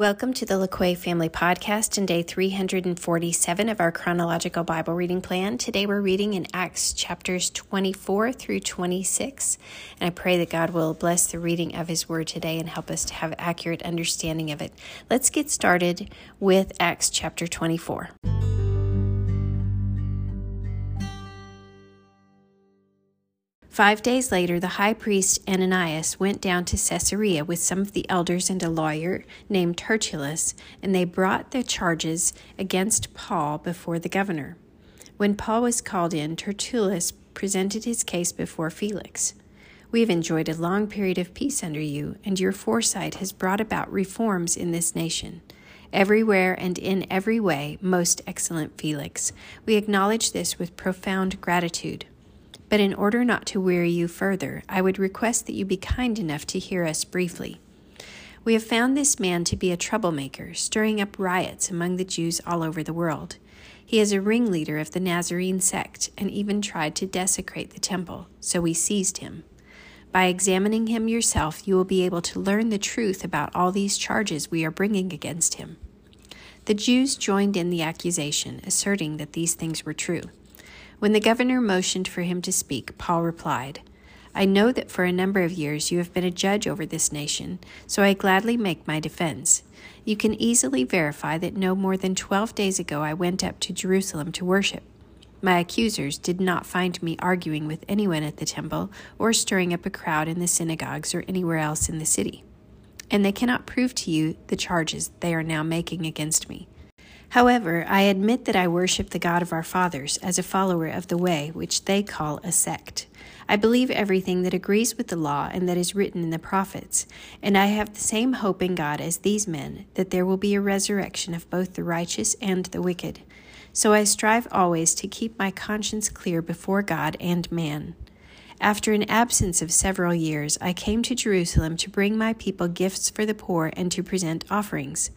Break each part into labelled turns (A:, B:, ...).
A: Welcome to the LaQuay Family Podcast and day 347 of our chronological Bible reading plan. Today we're reading in Acts chapters 24 through 26, and I pray that God will bless the reading of His Word today and help us to have accurate understanding of it. Let's get started with Acts chapter 24. Five days later, the high priest Ananias went down to Caesarea with some of the elders and a lawyer named Tertullus, and they brought the charges against Paul before the governor. When Paul was called in, Tertullus presented his case before Felix. We have enjoyed a long period of peace under you, and your foresight has brought about reforms in this nation. Everywhere and in every way, most excellent Felix, we acknowledge this with profound gratitude. But in order not to weary you further, I would request that you be kind enough to hear us briefly. We have found this man to be a troublemaker, stirring up riots among the Jews all over the world. He is a ringleader of the Nazarene sect and even tried to desecrate the temple, so we seized him. By examining him yourself, you will be able to learn the truth about all these charges we are bringing against him. The Jews joined in the accusation, asserting that these things were true. When the governor motioned for him to speak, Paul replied, I know that for a number of years you have been a judge over this nation, so I gladly make my defense. You can easily verify that no more than twelve days ago I went up to Jerusalem to worship. My accusers did not find me arguing with anyone at the temple or stirring up a crowd in the synagogues or anywhere else in the city. And they cannot prove to you the charges they are now making against me. However, I admit that I worship the God of our fathers as a follower of the way, which they call a sect. I believe everything that agrees with the law and that is written in the prophets, and I have the same hope in God as these men, that there will be a resurrection of both the righteous and the wicked. So I strive always to keep my conscience clear before God and man. After an absence of several years, I came to Jerusalem to bring my people gifts for the poor and to present offerings.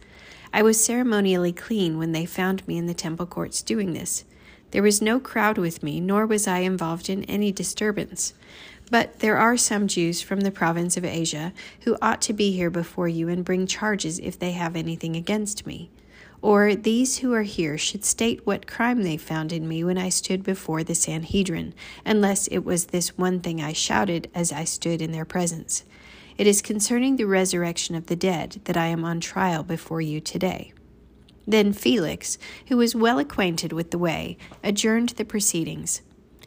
A: I was ceremonially clean when they found me in the temple courts doing this. There was no crowd with me, nor was I involved in any disturbance. But there are some Jews from the province of Asia who ought to be here before you and bring charges if they have anything against me. Or these who are here should state what crime they found in me when I stood before the Sanhedrin, unless it was this one thing I shouted as I stood in their presence. It is concerning the resurrection of the dead that I am on trial before you today. Then Felix, who was well acquainted with the way, adjourned the proceedings.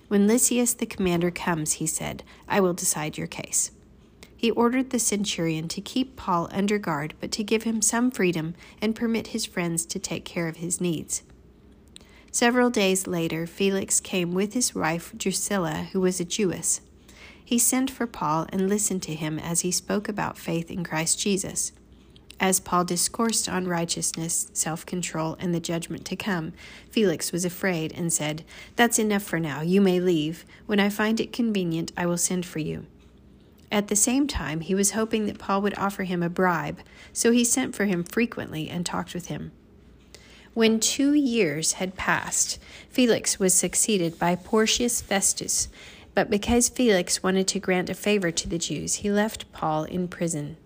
A: When Lysias the commander comes, he said, I will decide your case. He ordered the centurion to keep Paul under guard, but to give him some freedom and permit his friends to take care of his needs. Several days later, Felix came with his wife Drusilla, who was a Jewess. He sent for Paul and listened to him as he spoke about faith in Christ Jesus. As Paul discoursed on righteousness, self control, and the judgment to come, Felix was afraid and said, That's enough for now. You may leave. When I find it convenient, I will send for you. At the same time, he was hoping that Paul would offer him a bribe, so he sent for him frequently and talked with him. When two years had passed, Felix was succeeded by Porcius Festus, but because Felix wanted to grant a favor to the Jews, he left Paul in prison.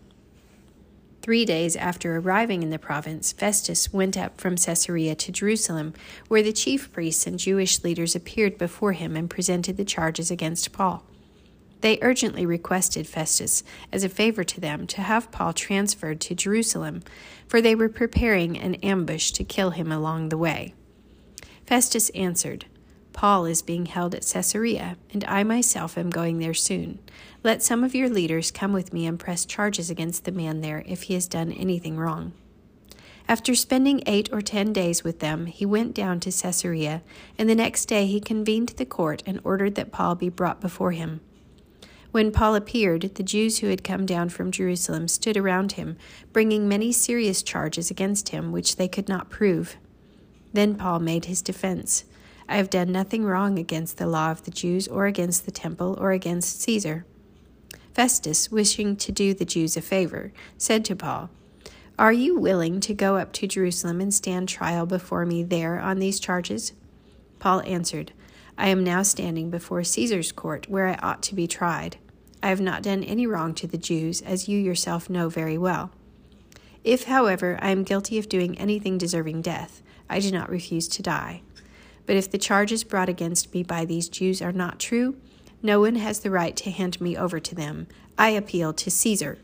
A: Three days after arriving in the province, Festus went up from Caesarea to Jerusalem, where the chief priests and Jewish leaders appeared before him and presented the charges against Paul. They urgently requested Festus, as a favor to them, to have Paul transferred to Jerusalem, for they were preparing an ambush to kill him along the way. Festus answered, Paul is being held at Caesarea, and I myself am going there soon. Let some of your leaders come with me and press charges against the man there if he has done anything wrong. After spending eight or ten days with them, he went down to Caesarea, and the next day he convened the court and ordered that Paul be brought before him. When Paul appeared, the Jews who had come down from Jerusalem stood around him, bringing many serious charges against him, which they could not prove. Then Paul made his defense. I have done nothing wrong against the law of the Jews, or against the temple, or against Caesar. Festus, wishing to do the Jews a favor, said to Paul, Are you willing to go up to Jerusalem and stand trial before me there on these charges? Paul answered, I am now standing before Caesar's court, where I ought to be tried. I have not done any wrong to the Jews, as you yourself know very well. If, however, I am guilty of doing anything deserving death, I do not refuse to die. But if the charges brought against me by these Jews are not true, no one has the right to hand me over to them. I appeal to Caesar.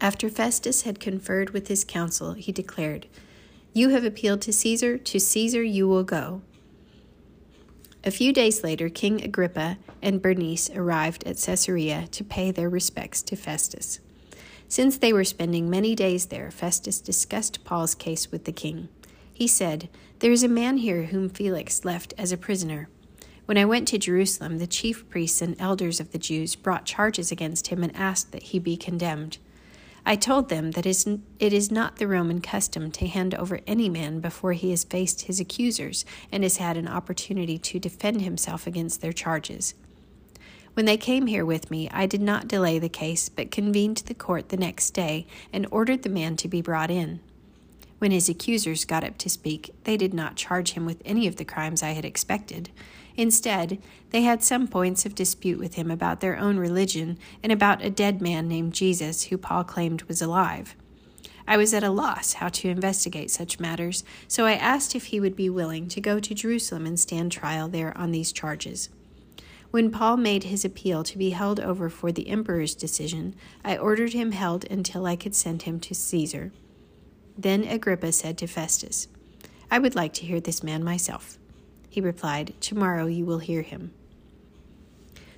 A: After Festus had conferred with his council, he declared, You have appealed to Caesar, to Caesar you will go. A few days later, King Agrippa and Bernice arrived at Caesarea to pay their respects to Festus. Since they were spending many days there, Festus discussed Paul's case with the king. He said, There is a man here whom Felix left as a prisoner. When I went to Jerusalem, the chief priests and elders of the Jews brought charges against him and asked that he be condemned. I told them that it is not the Roman custom to hand over any man before he has faced his accusers and has had an opportunity to defend himself against their charges. When they came here with me, I did not delay the case, but convened the court the next day and ordered the man to be brought in. When his accusers got up to speak, they did not charge him with any of the crimes I had expected. Instead, they had some points of dispute with him about their own religion and about a dead man named Jesus who Paul claimed was alive. I was at a loss how to investigate such matters, so I asked if he would be willing to go to Jerusalem and stand trial there on these charges. When Paul made his appeal to be held over for the emperor's decision, I ordered him held until I could send him to Caesar. Then Agrippa said to Festus, I would like to hear this man myself. He replied, Tomorrow you will hear him.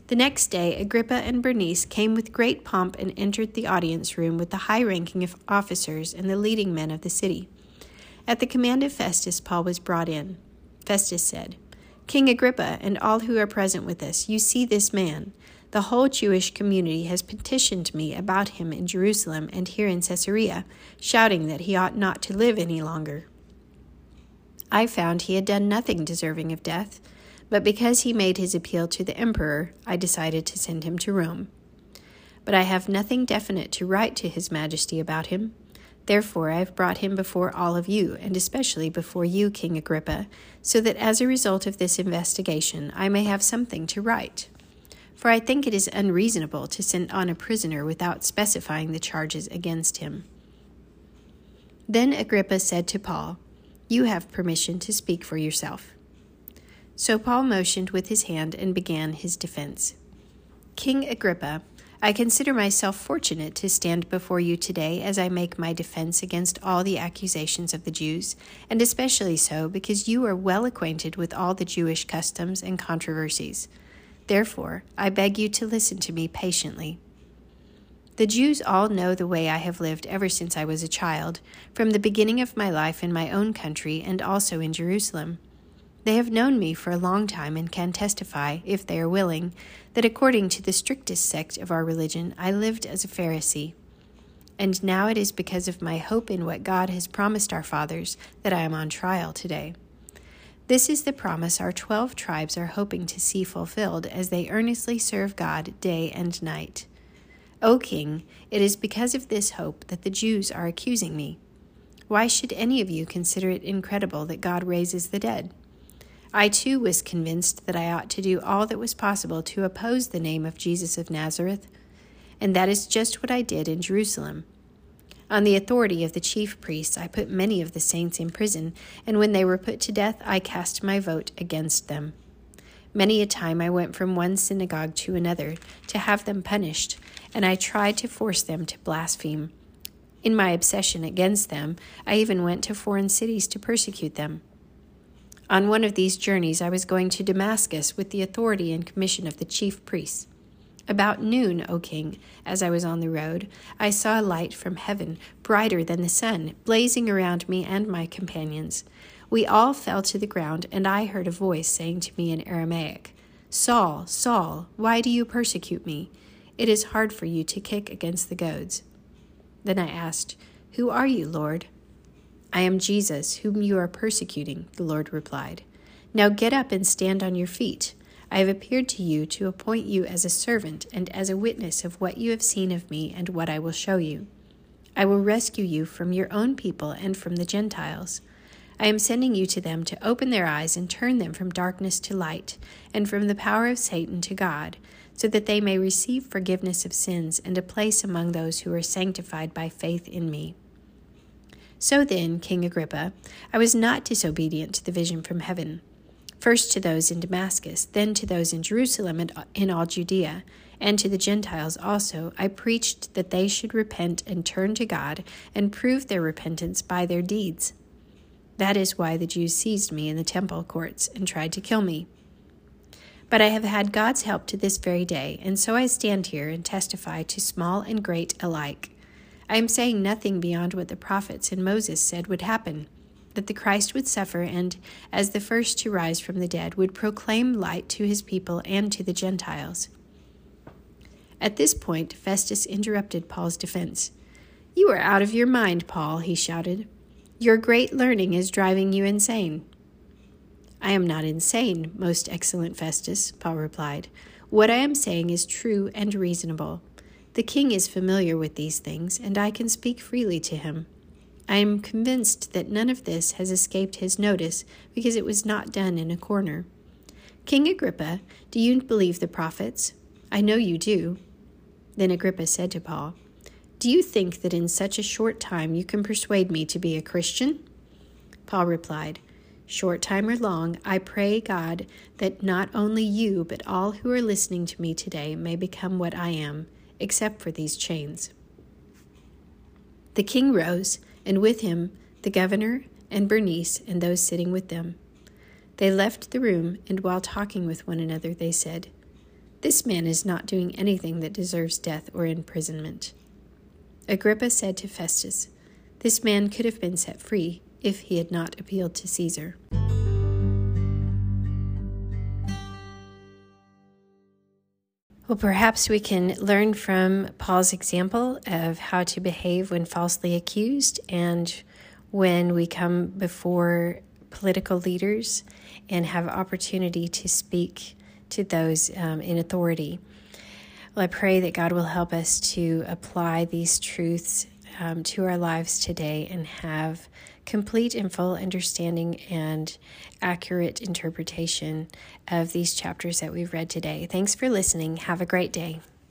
A: The next day, Agrippa and Bernice came with great pomp and entered the audience room with the high ranking officers and the leading men of the city. At the command of Festus, Paul was brought in. Festus said, King Agrippa and all who are present with us, you see this man. The whole Jewish community has petitioned me about him in Jerusalem and here in Caesarea, shouting that he ought not to live any longer. I found he had done nothing deserving of death, but because he made his appeal to the emperor, I decided to send him to Rome. But I have nothing definite to write to his majesty about him. Therefore, I have brought him before all of you, and especially before you, King Agrippa, so that as a result of this investigation I may have something to write. For I think it is unreasonable to send on a prisoner without specifying the charges against him. Then Agrippa said to Paul, you have permission to speak for yourself. So Paul motioned with his hand and began his defense. King Agrippa, I consider myself fortunate to stand before you today as I make my defense against all the accusations of the Jews, and especially so because you are well acquainted with all the Jewish customs and controversies. Therefore, I beg you to listen to me patiently. The Jews all know the way I have lived ever since I was a child, from the beginning of my life in my own country and also in Jerusalem. They have known me for a long time and can testify, if they are willing, that according to the strictest sect of our religion, I lived as a Pharisee. And now it is because of my hope in what God has promised our fathers that I am on trial today. This is the promise our twelve tribes are hoping to see fulfilled as they earnestly serve God day and night. O king, it is because of this hope that the Jews are accusing me. Why should any of you consider it incredible that God raises the dead? I too was convinced that I ought to do all that was possible to oppose the name of Jesus of Nazareth, and that is just what I did in Jerusalem. On the authority of the chief priests, I put many of the saints in prison, and when they were put to death, I cast my vote against them. Many a time I went from one synagogue to another to have them punished, and I tried to force them to blaspheme. In my obsession against them, I even went to foreign cities to persecute them. On one of these journeys, I was going to Damascus with the authority and commission of the chief priests. About noon, O king, as I was on the road, I saw a light from heaven, brighter than the sun, blazing around me and my companions. We all fell to the ground, and I heard a voice saying to me in Aramaic, Saul, Saul, why do you persecute me? It is hard for you to kick against the goads. Then I asked, Who are you, Lord? I am Jesus, whom you are persecuting, the Lord replied. Now get up and stand on your feet. I have appeared to you to appoint you as a servant and as a witness of what you have seen of me and what I will show you. I will rescue you from your own people and from the Gentiles. I am sending you to them to open their eyes and turn them from darkness to light, and from the power of Satan to God, so that they may receive forgiveness of sins and a place among those who are sanctified by faith in me. So then, King Agrippa, I was not disobedient to the vision from heaven. First to those in Damascus, then to those in Jerusalem and uh, in all Judea, and to the Gentiles also, I preached that they should repent and turn to God and prove their repentance by their deeds. That is why the Jews seized me in the temple courts and tried to kill me. But I have had God's help to this very day, and so I stand here and testify to small and great alike. I am saying nothing beyond what the prophets and Moses said would happen that the Christ would suffer and, as the first to rise from the dead, would proclaim light to his people and to the Gentiles. At this point, Festus interrupted Paul's defense. You are out of your mind, Paul, he shouted. Your great learning is driving you insane. I am not insane, most excellent Festus, Paul replied. What I am saying is true and reasonable. The king is familiar with these things, and I can speak freely to him. I am convinced that none of this has escaped his notice because it was not done in a corner. King Agrippa, do you believe the prophets? I know you do. Then Agrippa said to Paul, Do you think that in such a short time you can persuade me to be a Christian? Paul replied, short time or long, I pray God that not only you, but all who are listening to me today may become what I am, except for these chains. The king rose, and with him the governor and Bernice and those sitting with them. They left the room, and while talking with one another, they said, This man is not doing anything that deserves death or imprisonment. Agrippa said to Festus, This man could have been set free if he had not appealed to Caesar. Well, perhaps we can learn from Paul's example of how to behave when falsely accused and when we come before political leaders and have opportunity to speak to those um, in authority. Well, I pray that God will help us to apply these truths um, to our lives today and have complete and full understanding and accurate interpretation of these chapters that we've read today. Thanks for listening. Have a great day.